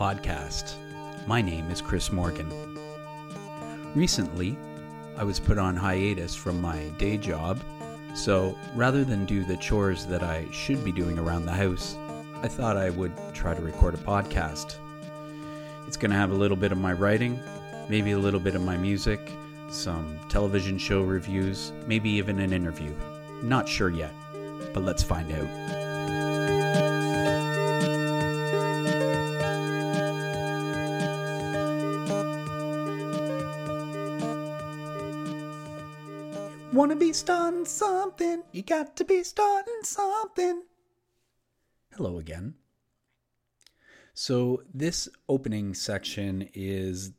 podcast. My name is Chris Morgan. Recently, I was put on hiatus from my day job, so rather than do the chores that I should be doing around the house, I thought I would try to record a podcast. It's going to have a little bit of my writing, maybe a little bit of my music, some television show reviews, maybe even an interview. Not sure yet, but let's find out. Starting something? You got to be starting something. Hello again. So, this opening section is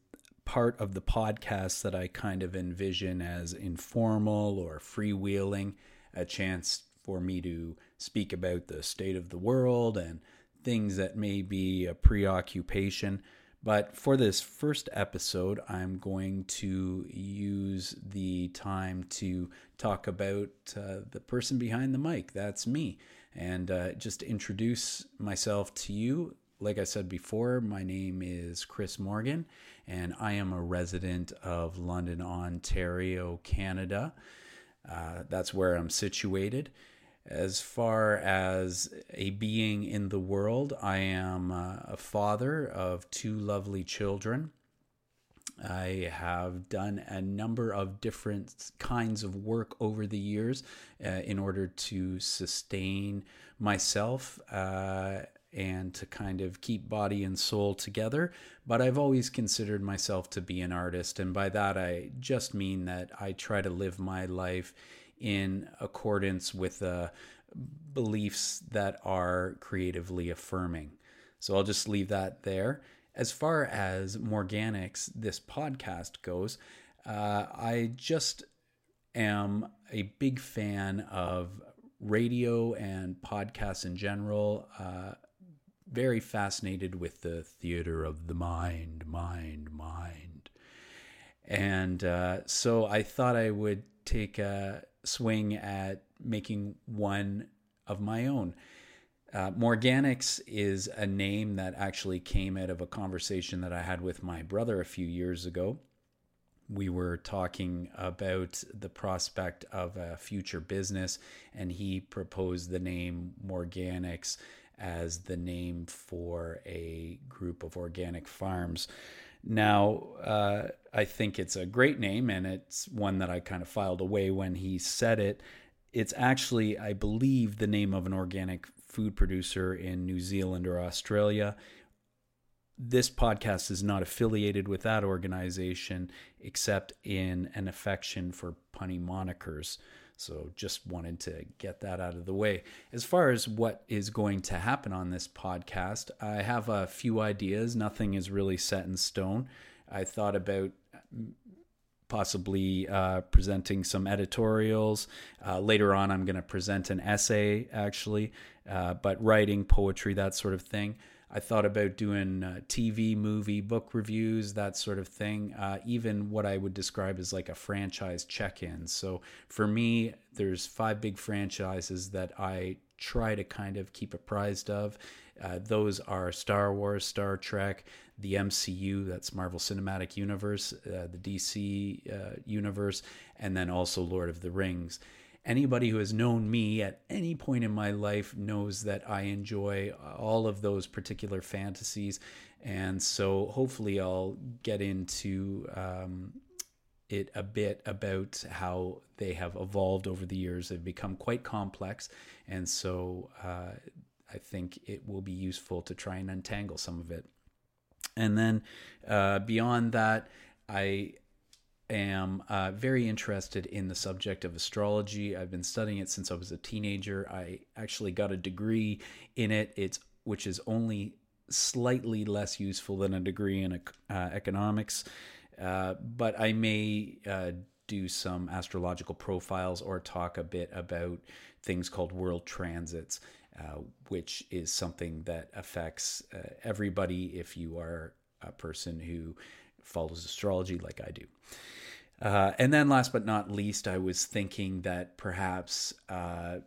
part of the podcast that I kind of envision as informal or freewheeling, a chance for me to speak about the state of the world and things that may be a preoccupation. But for this first episode, I'm going to use the time to talk about uh, the person behind the mic. That's me. And uh, just introduce myself to you. Like I said before, my name is Chris Morgan, and I am a resident of London, Ontario, Canada. Uh, that's where I'm situated. As far as a being in the world, I am uh, a father of two lovely children. I have done a number of different kinds of work over the years uh, in order to sustain myself uh, and to kind of keep body and soul together. But I've always considered myself to be an artist. And by that, I just mean that I try to live my life in accordance with uh, beliefs that are creatively affirming. So I'll just leave that there. As far as Morganics, this podcast goes, uh, I just am a big fan of radio and podcasts in general. Uh, very fascinated with the theater of the mind, mind, mind. And uh, so I thought I would take a swing at making one of my own. Uh, Morganics is a name that actually came out of a conversation that I had with my brother a few years ago. We were talking about the prospect of a future business, and he proposed the name Morganics as the name for a group of organic farms. Now, uh, I think it's a great name, and it's one that I kind of filed away when he said it. It's actually, I believe, the name of an organic food producer in New Zealand or Australia. This podcast is not affiliated with that organization except in an affection for punny monikers. So just wanted to get that out of the way. As far as what is going to happen on this podcast, I have a few ideas. Nothing is really set in stone. I thought about possibly uh, presenting some editorials. Uh, later on, I'm going to present an essay, actually, uh, but writing, poetry, that sort of thing. I thought about doing uh, TV, movie, book reviews, that sort of thing. Uh, even what I would describe as like a franchise check-in. So for me, there's five big franchises that I try to kind of keep apprised of. Uh, those are Star Wars, Star Trek, the MCU, that's Marvel Cinematic Universe, uh, the DC uh, universe, and then also Lord of the Rings anybody who has known me at any point in my life knows that I enjoy all of those particular fantasies. And so hopefully I'll get into um, it a bit about how they have evolved over the years. They've become quite complex. And so uh, I think it will be useful to try and untangle some of it. And then uh, beyond that, I am uh, very interested in the subject of astrology. I've been studying it since I was a teenager. I actually got a degree in it. It's which is only slightly less useful than a degree in uh, economics, uh, but I may uh, do some astrological profiles or talk a bit about things called world transits. Uh, which is something that affects uh, everybody if you are a person who follows astrology like I do. Uh, and then, last but not least, I was thinking that perhaps uh,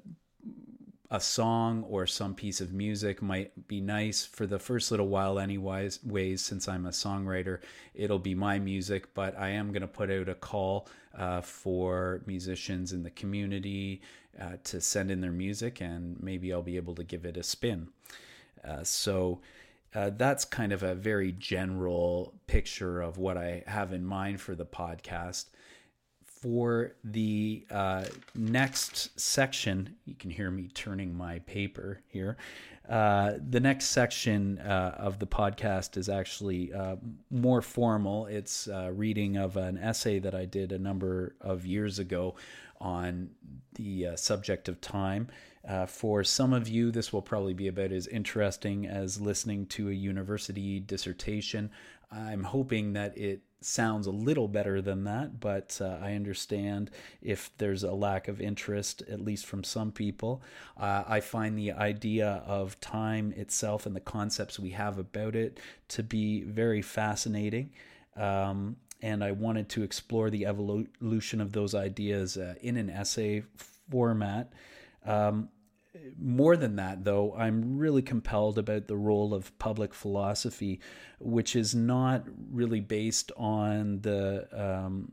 a song or some piece of music might be nice for the first little while anyways ways since i'm a songwriter it'll be my music but i am going to put out a call uh, for musicians in the community uh, to send in their music and maybe i'll be able to give it a spin uh, so uh, that's kind of a very general picture of what I have in mind for the podcast for the uh, next section, you can hear me turning my paper here. Uh, the next section uh, of the podcast is actually uh, more formal. It's uh, reading of an essay that I did a number of years ago on the subject of time. For some of you, this will probably be about as interesting as listening to a university dissertation. I'm hoping that it sounds a little better than that, but uh, I understand if there's a lack of interest, at least from some people. Uh, I find the idea of time itself and the concepts we have about it to be very fascinating. Um, and I wanted to explore the evolution of those ideas uh, in an essay format. Um, more than that, though, I'm really compelled about the role of public philosophy, which is not really based on the um,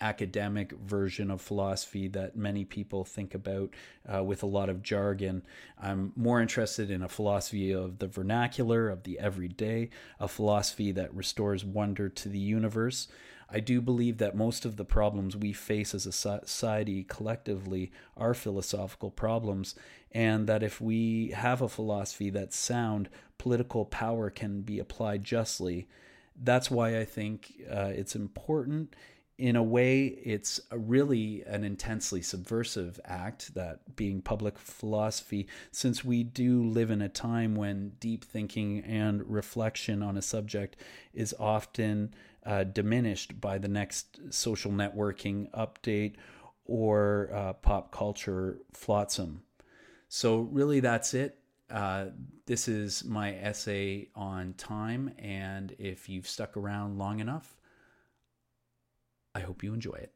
academic version of philosophy that many people think about uh, with a lot of jargon. I'm more interested in a philosophy of the vernacular, of the everyday, a philosophy that restores wonder to the universe. I do believe that most of the problems we face as a society collectively are philosophical problems, and that if we have a philosophy that's sound, political power can be applied justly. That's why I think uh, it's important. In a way, it's a really an intensely subversive act, that being public philosophy, since we do live in a time when deep thinking and reflection on a subject is often uh, diminished by the next social networking update or uh, pop culture flotsam. So, really, that's it. Uh, this is my essay on time, and if you've stuck around long enough, I hope you enjoy it.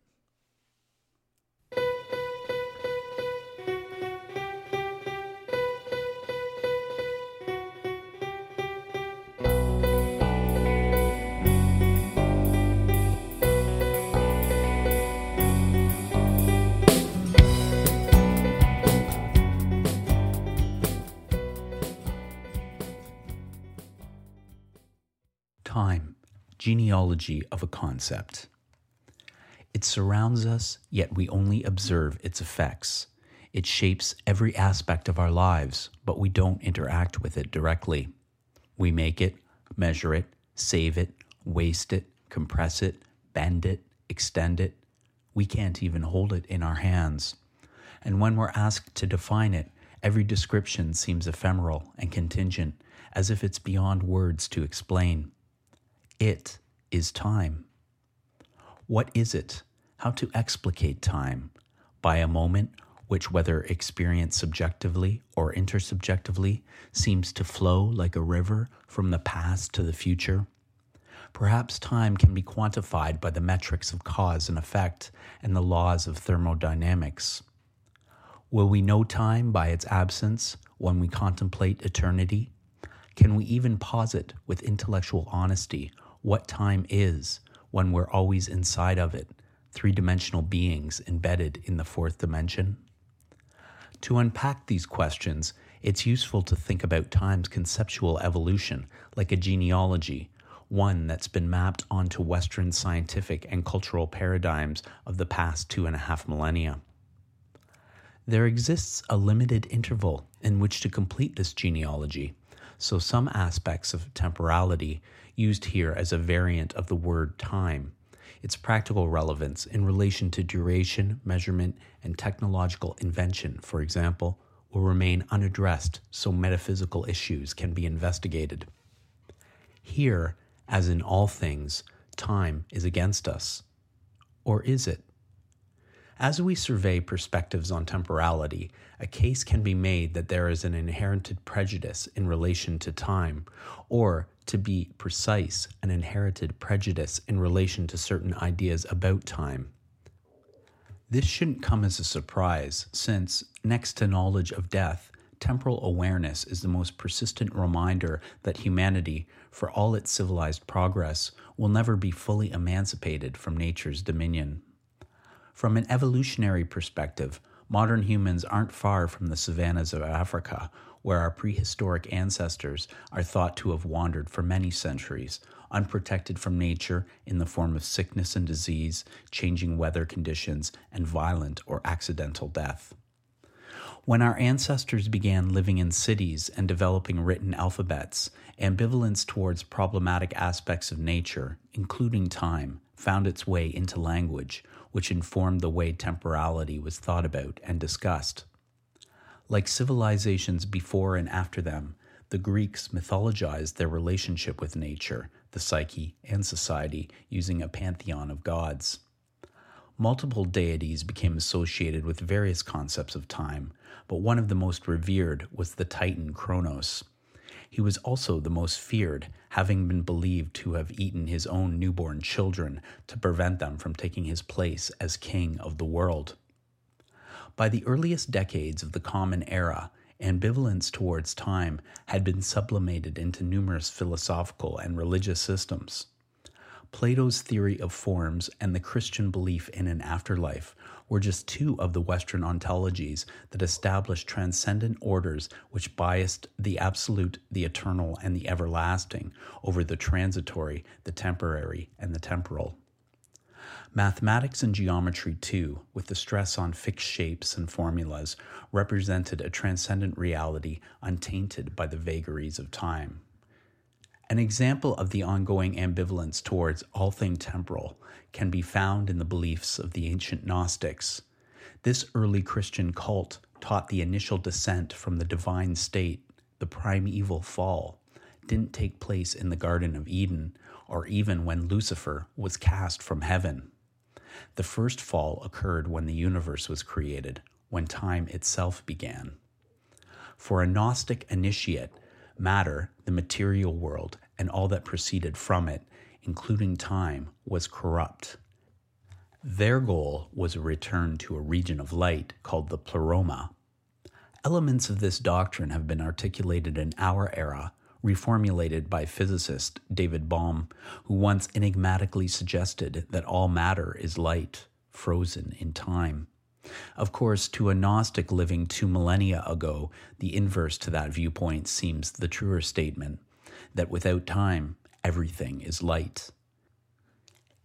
Genealogy of a concept. It surrounds us, yet we only observe its effects. It shapes every aspect of our lives, but we don't interact with it directly. We make it, measure it, save it, waste it, compress it, bend it, extend it. We can't even hold it in our hands. And when we're asked to define it, every description seems ephemeral and contingent, as if it's beyond words to explain. It is time. What is it? How to explicate time? By a moment which, whether experienced subjectively or intersubjectively, seems to flow like a river from the past to the future? Perhaps time can be quantified by the metrics of cause and effect and the laws of thermodynamics. Will we know time by its absence when we contemplate eternity? Can we even posit with intellectual honesty what time is when we're always inside of it, three dimensional beings embedded in the fourth dimension? To unpack these questions, it's useful to think about time's conceptual evolution like a genealogy, one that's been mapped onto Western scientific and cultural paradigms of the past two and a half millennia. There exists a limited interval in which to complete this genealogy, so some aspects of temporality used here as a variant of the word time. Its practical relevance in relation to duration, measurement, and technological invention, for example, will remain unaddressed so metaphysical issues can be investigated. Here, as in all things, time is against us. Or is it? As we survey perspectives on temporality, a case can be made that there is an inherited prejudice in relation to time, or, to be precise, an inherited prejudice in relation to certain ideas about time. This shouldn't come as a surprise, since, next to knowledge of death, temporal awareness is the most persistent reminder that humanity, for all its civilized progress, will never be fully emancipated from nature's dominion. From an evolutionary perspective, modern humans aren't far from the savannas of Africa, where our prehistoric ancestors are thought to have wandered for many centuries, unprotected from nature in the form of sickness and disease, changing weather conditions, and violent or accidental death. When our ancestors began living in cities and developing written alphabets, ambivalence towards problematic aspects of nature, including time, found its way into language, which informed the way temporality was thought about and discussed. Like civilizations before and after them, the Greeks mythologized their relationship with nature, the psyche, and society using a pantheon of gods. Multiple deities became associated with various concepts of time, but one of the most revered was the Titan Kronos. He was also the most feared, having been believed to have eaten his own newborn children to prevent them from taking his place as king of the world. By the earliest decades of the Common Era, ambivalence towards time had been sublimated into numerous philosophical and religious systems. Plato's theory of forms and the Christian belief in an afterlife were just two of the Western ontologies that established transcendent orders which biased the absolute, the eternal, and the everlasting over the transitory, the temporary, and the temporal. Mathematics and geometry, too, with the stress on fixed shapes and formulas, represented a transcendent reality untainted by the vagaries of time. An example of the ongoing ambivalence towards all thing temporal can be found in the beliefs of the ancient Gnostics. This early Christian cult taught the initial descent from the divine state, the primeval fall, didn't take place in the Garden of Eden or even when Lucifer was cast from heaven. The first fall occurred when the universe was created, when time itself began. For a Gnostic initiate, Matter, the material world, and all that proceeded from it, including time, was corrupt. Their goal was a return to a region of light called the pleroma. Elements of this doctrine have been articulated in our era, reformulated by physicist David Bohm, who once enigmatically suggested that all matter is light, frozen in time. Of course, to a Gnostic living two millennia ago, the inverse to that viewpoint seems the truer statement that without time, everything is light.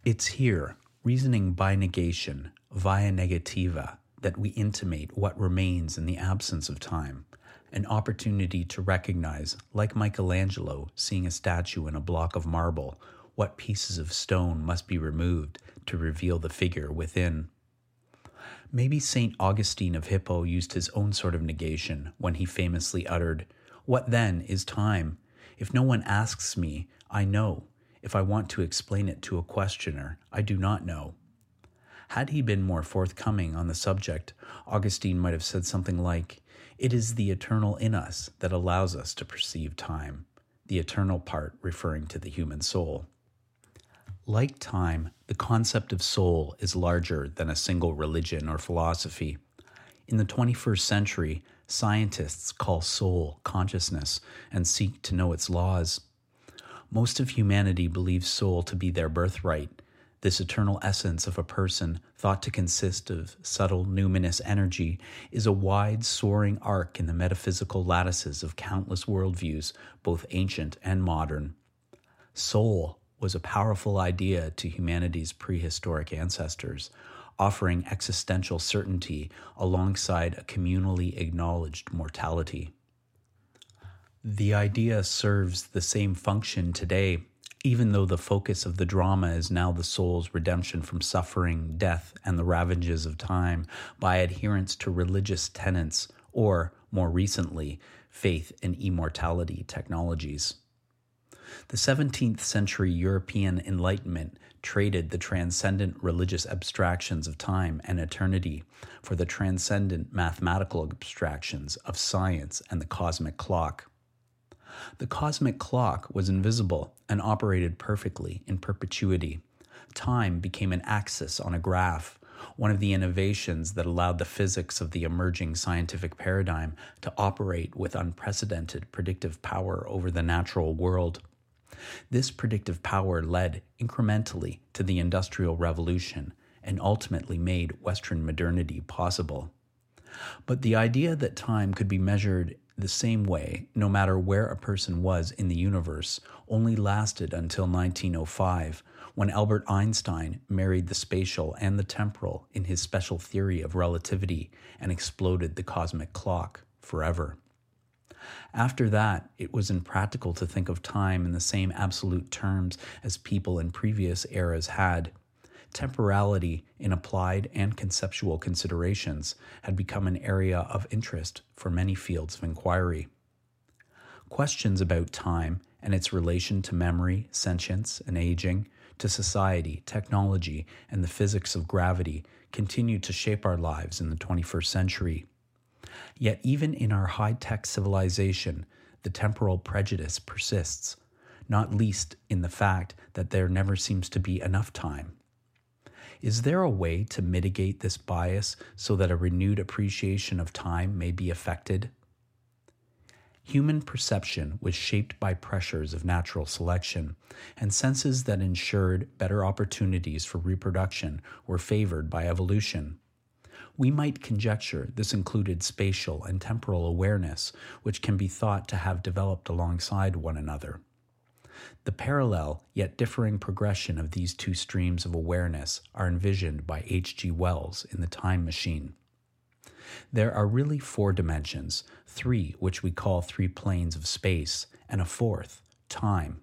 It's here, reasoning by negation, via negativa, that we intimate what remains in the absence of time, an opportunity to recognize, like Michelangelo seeing a statue in a block of marble, what pieces of stone must be removed to reveal the figure within. Maybe St. Augustine of Hippo used his own sort of negation when he famously uttered, What then is time? If no one asks me, I know. If I want to explain it to a questioner, I do not know. Had he been more forthcoming on the subject, Augustine might have said something like, It is the eternal in us that allows us to perceive time, the eternal part referring to the human soul. Like time, the concept of soul is larger than a single religion or philosophy. In the 21st century, scientists call soul consciousness and seek to know its laws. Most of humanity believes soul to be their birthright, this eternal essence of a person, thought to consist of subtle numinous energy, is a wide, soaring arc in the metaphysical lattices of countless worldviews, both ancient and modern. Soul was a powerful idea to humanity's prehistoric ancestors, offering existential certainty alongside a communally acknowledged mortality. The idea serves the same function today, even though the focus of the drama is now the soul's redemption from suffering, death, and the ravages of time by adherence to religious tenets or, more recently, faith in immortality technologies. The 17th century European Enlightenment traded the transcendent religious abstractions of time and eternity for the transcendent mathematical abstractions of science and the cosmic clock. The cosmic clock was invisible and operated perfectly in perpetuity. Time became an axis on a graph, one of the innovations that allowed the physics of the emerging scientific paradigm to operate with unprecedented predictive power over the natural world. This predictive power led incrementally to the Industrial Revolution and ultimately made Western modernity possible. But the idea that time could be measured the same way, no matter where a person was in the universe, only lasted until 1905, when Albert Einstein married the spatial and the temporal in his special theory of relativity and exploded the cosmic clock forever. After that, it was impractical to think of time in the same absolute terms as people in previous eras had. Temporality in applied and conceptual considerations had become an area of interest for many fields of inquiry. Questions about time and its relation to memory, sentience, and aging, to society, technology, and the physics of gravity continue to shape our lives in the 21st century. Yet, even in our high tech civilization, the temporal prejudice persists, not least in the fact that there never seems to be enough time. Is there a way to mitigate this bias so that a renewed appreciation of time may be affected? Human perception was shaped by pressures of natural selection, and senses that ensured better opportunities for reproduction were favored by evolution. We might conjecture this included spatial and temporal awareness, which can be thought to have developed alongside one another. The parallel yet differing progression of these two streams of awareness are envisioned by H.G. Wells in The Time Machine. There are really four dimensions, three which we call three planes of space, and a fourth, time.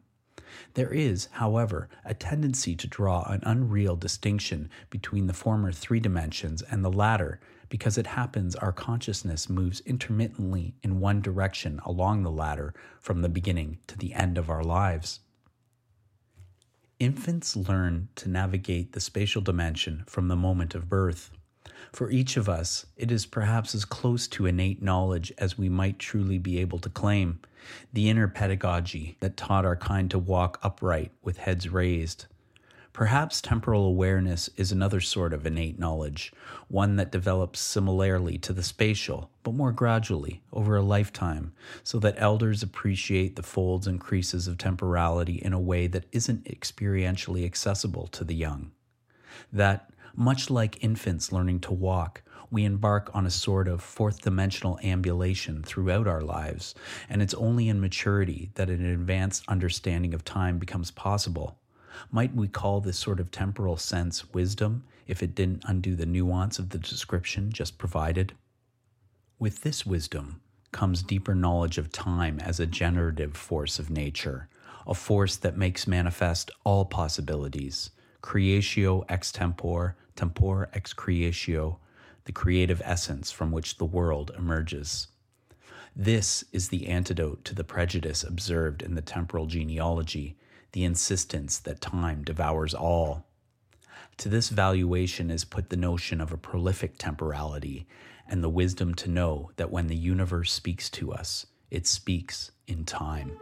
There is, however, a tendency to draw an unreal distinction between the former three dimensions and the latter because it happens our consciousness moves intermittently in one direction along the latter from the beginning to the end of our lives. Infants learn to navigate the spatial dimension from the moment of birth. For each of us, it is perhaps as close to innate knowledge as we might truly be able to claim the inner pedagogy that taught our kind to walk upright with heads raised Perhaps temporal awareness is another sort of innate knowledge, one that develops similarly to the spatial, but more gradually over a lifetime, so that elders appreciate the folds and creases of temporality in a way that isn't experientially accessible to the young. That, much like infants learning to walk, we embark on a sort of fourth dimensional ambulation throughout our lives, and it's only in maturity that an advanced understanding of time becomes possible. Might we call this sort of temporal sense wisdom if it didn't undo the nuance of the description just provided? With this wisdom comes deeper knowledge of time as a generative force of nature, a force that makes manifest all possibilities, creatio ex tempore, tempore ex creatio, the creative essence from which the world emerges. This is the antidote to the prejudice observed in the temporal genealogy the insistence that time devours all. To this valuation is put the notion of a prolific temporality and the wisdom to know that when the universe speaks to us, it speaks in time.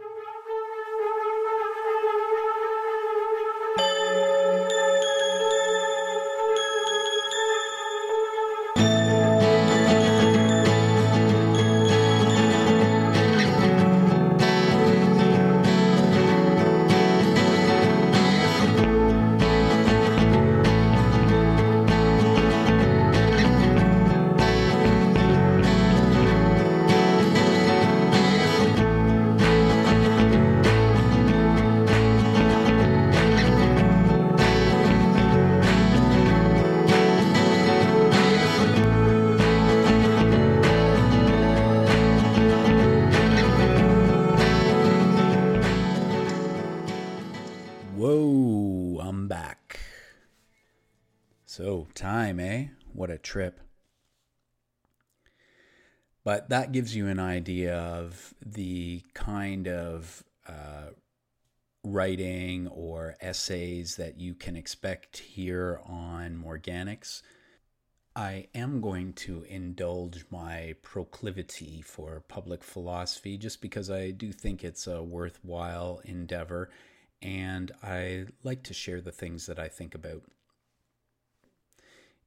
Time, eh? What a trip. But that gives you an idea of the kind of uh, writing or essays that you can expect here on Morganics. I am going to indulge my proclivity for public philosophy just because I do think it's a worthwhile endeavor and I like to share the things that I think about.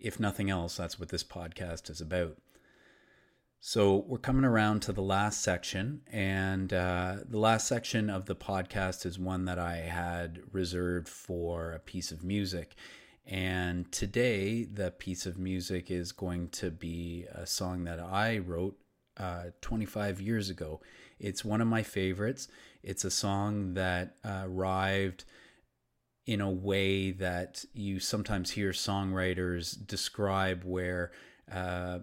If nothing else, that's what this podcast is about. So, we're coming around to the last section, and uh, the last section of the podcast is one that I had reserved for a piece of music. And today, the piece of music is going to be a song that I wrote uh, 25 years ago. It's one of my favorites. It's a song that uh, arrived in a way that you sometimes hear songwriters describe where uh,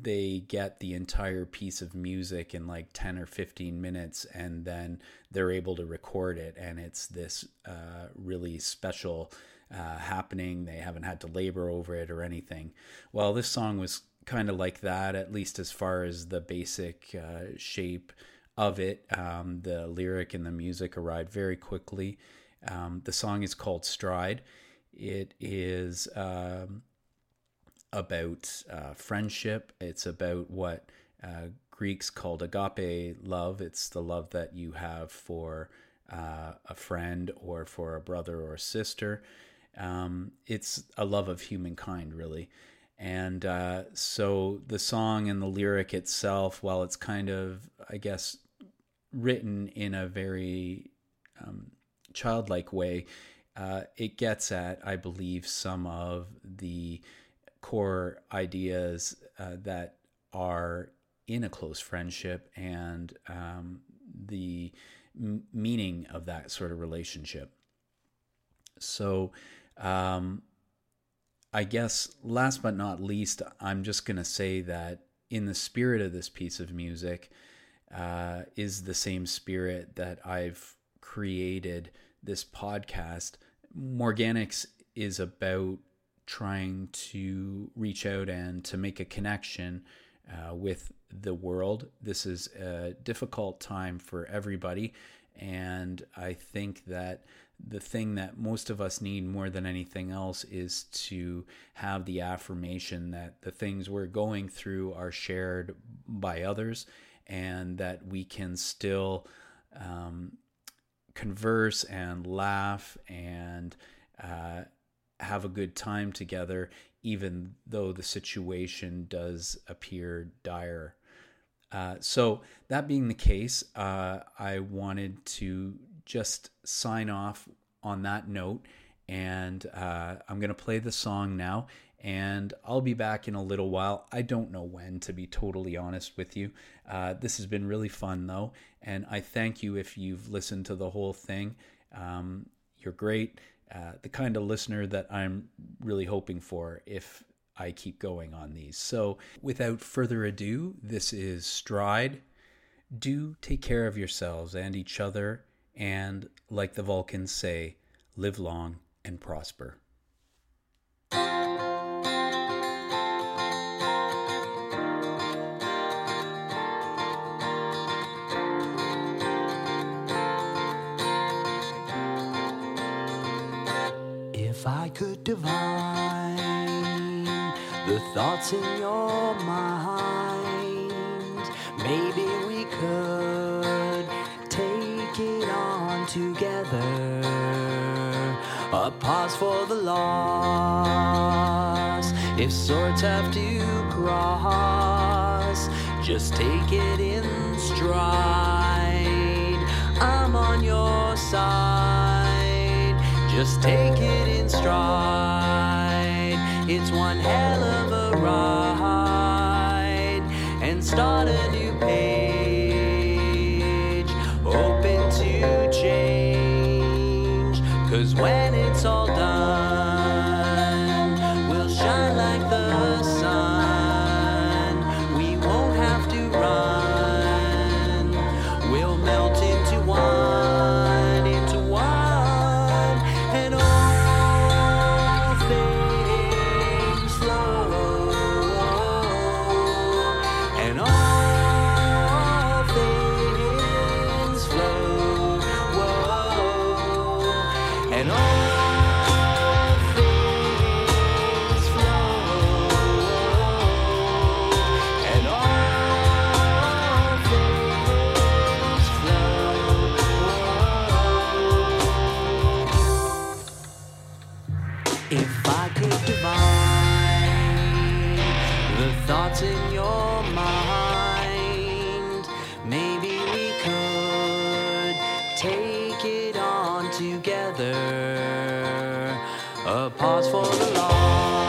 they get the entire piece of music in like 10 or 15 minutes and then they're able to record it and it's this uh, really special uh, happening. They haven't had to labor over it or anything. Well this song was kind of like that at least as far as the basic uh, shape of it. Um, the lyric and the music arrived very quickly um, the song is called Stride. It is um, about uh, friendship. It's about what uh, Greeks called agape love. It's the love that you have for uh, a friend or for a brother or a sister. Um, it's a love of humankind, really. And uh, so the song and the lyric itself, while it's kind of, I guess, written in a very um, childlike way, uh, it gets at, I believe, some of the core ideas uh, that are in a close friendship and um, the m- meaning of that sort of relationship. So, um, I guess last but not least, I'm just going to say that in the spirit of this piece of music uh, is the same spirit that I've created this podcast, Morganics is about trying to reach out and to make a connection uh, with the world. This is a difficult time for everybody. And I think that the thing that most of us need more than anything else is to have the affirmation that the things we're going through are shared by others and that we can still um, converse and laugh and uh, have a good time together, even though the situation does appear dire. Uh, so, that being the case, uh, I wanted to just sign off on that note. And uh, I'm going to play the song now and I'll be back in a little while. I don't know when, to be totally honest with you. Uh, this has been really fun, though, and I thank you if you've listened to the whole thing. Um, you're great, uh, the kind of listener that I'm really hoping for if I keep going on these. So, without further ado, this is Stride. Do take care of yourselves and each other, and like the Vulcans say, live long and prosper. Could divine the thoughts in your mind. Maybe we could take it on together. A pause for the loss. If swords have to cross, just take it in stride. I'm on your side. Just take it in stride. It's one hell of a ride. And start a new together. A pause for the law.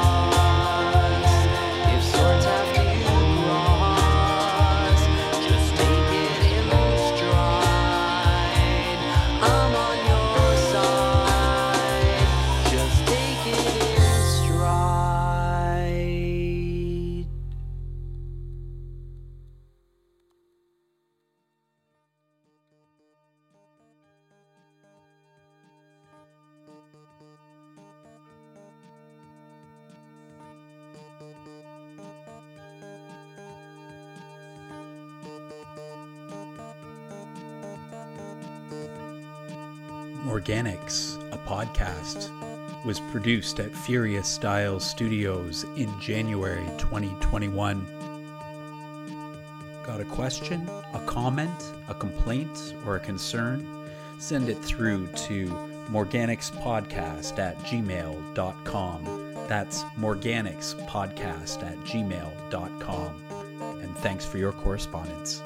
Produced at Furious Styles Studios in January 2021. Got a question, a comment, a complaint, or a concern? Send it through to morganicspodcast at gmail.com. That's morganicspodcast at gmail.com. And thanks for your correspondence.